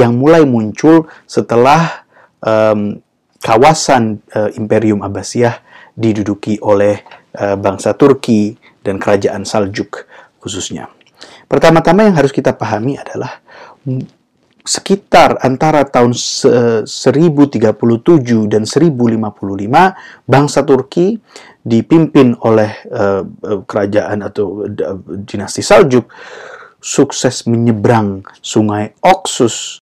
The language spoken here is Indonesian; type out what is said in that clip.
yang mulai muncul setelah um, kawasan uh, Imperium Abbasiyah diduduki oleh uh, bangsa Turki dan kerajaan Saljuk khususnya. Pertama-tama yang harus kita pahami adalah sekitar antara tahun 1037 dan 1055 bangsa Turki dipimpin oleh uh, kerajaan atau dinasti Saljuk sukses menyeberang sungai Oxus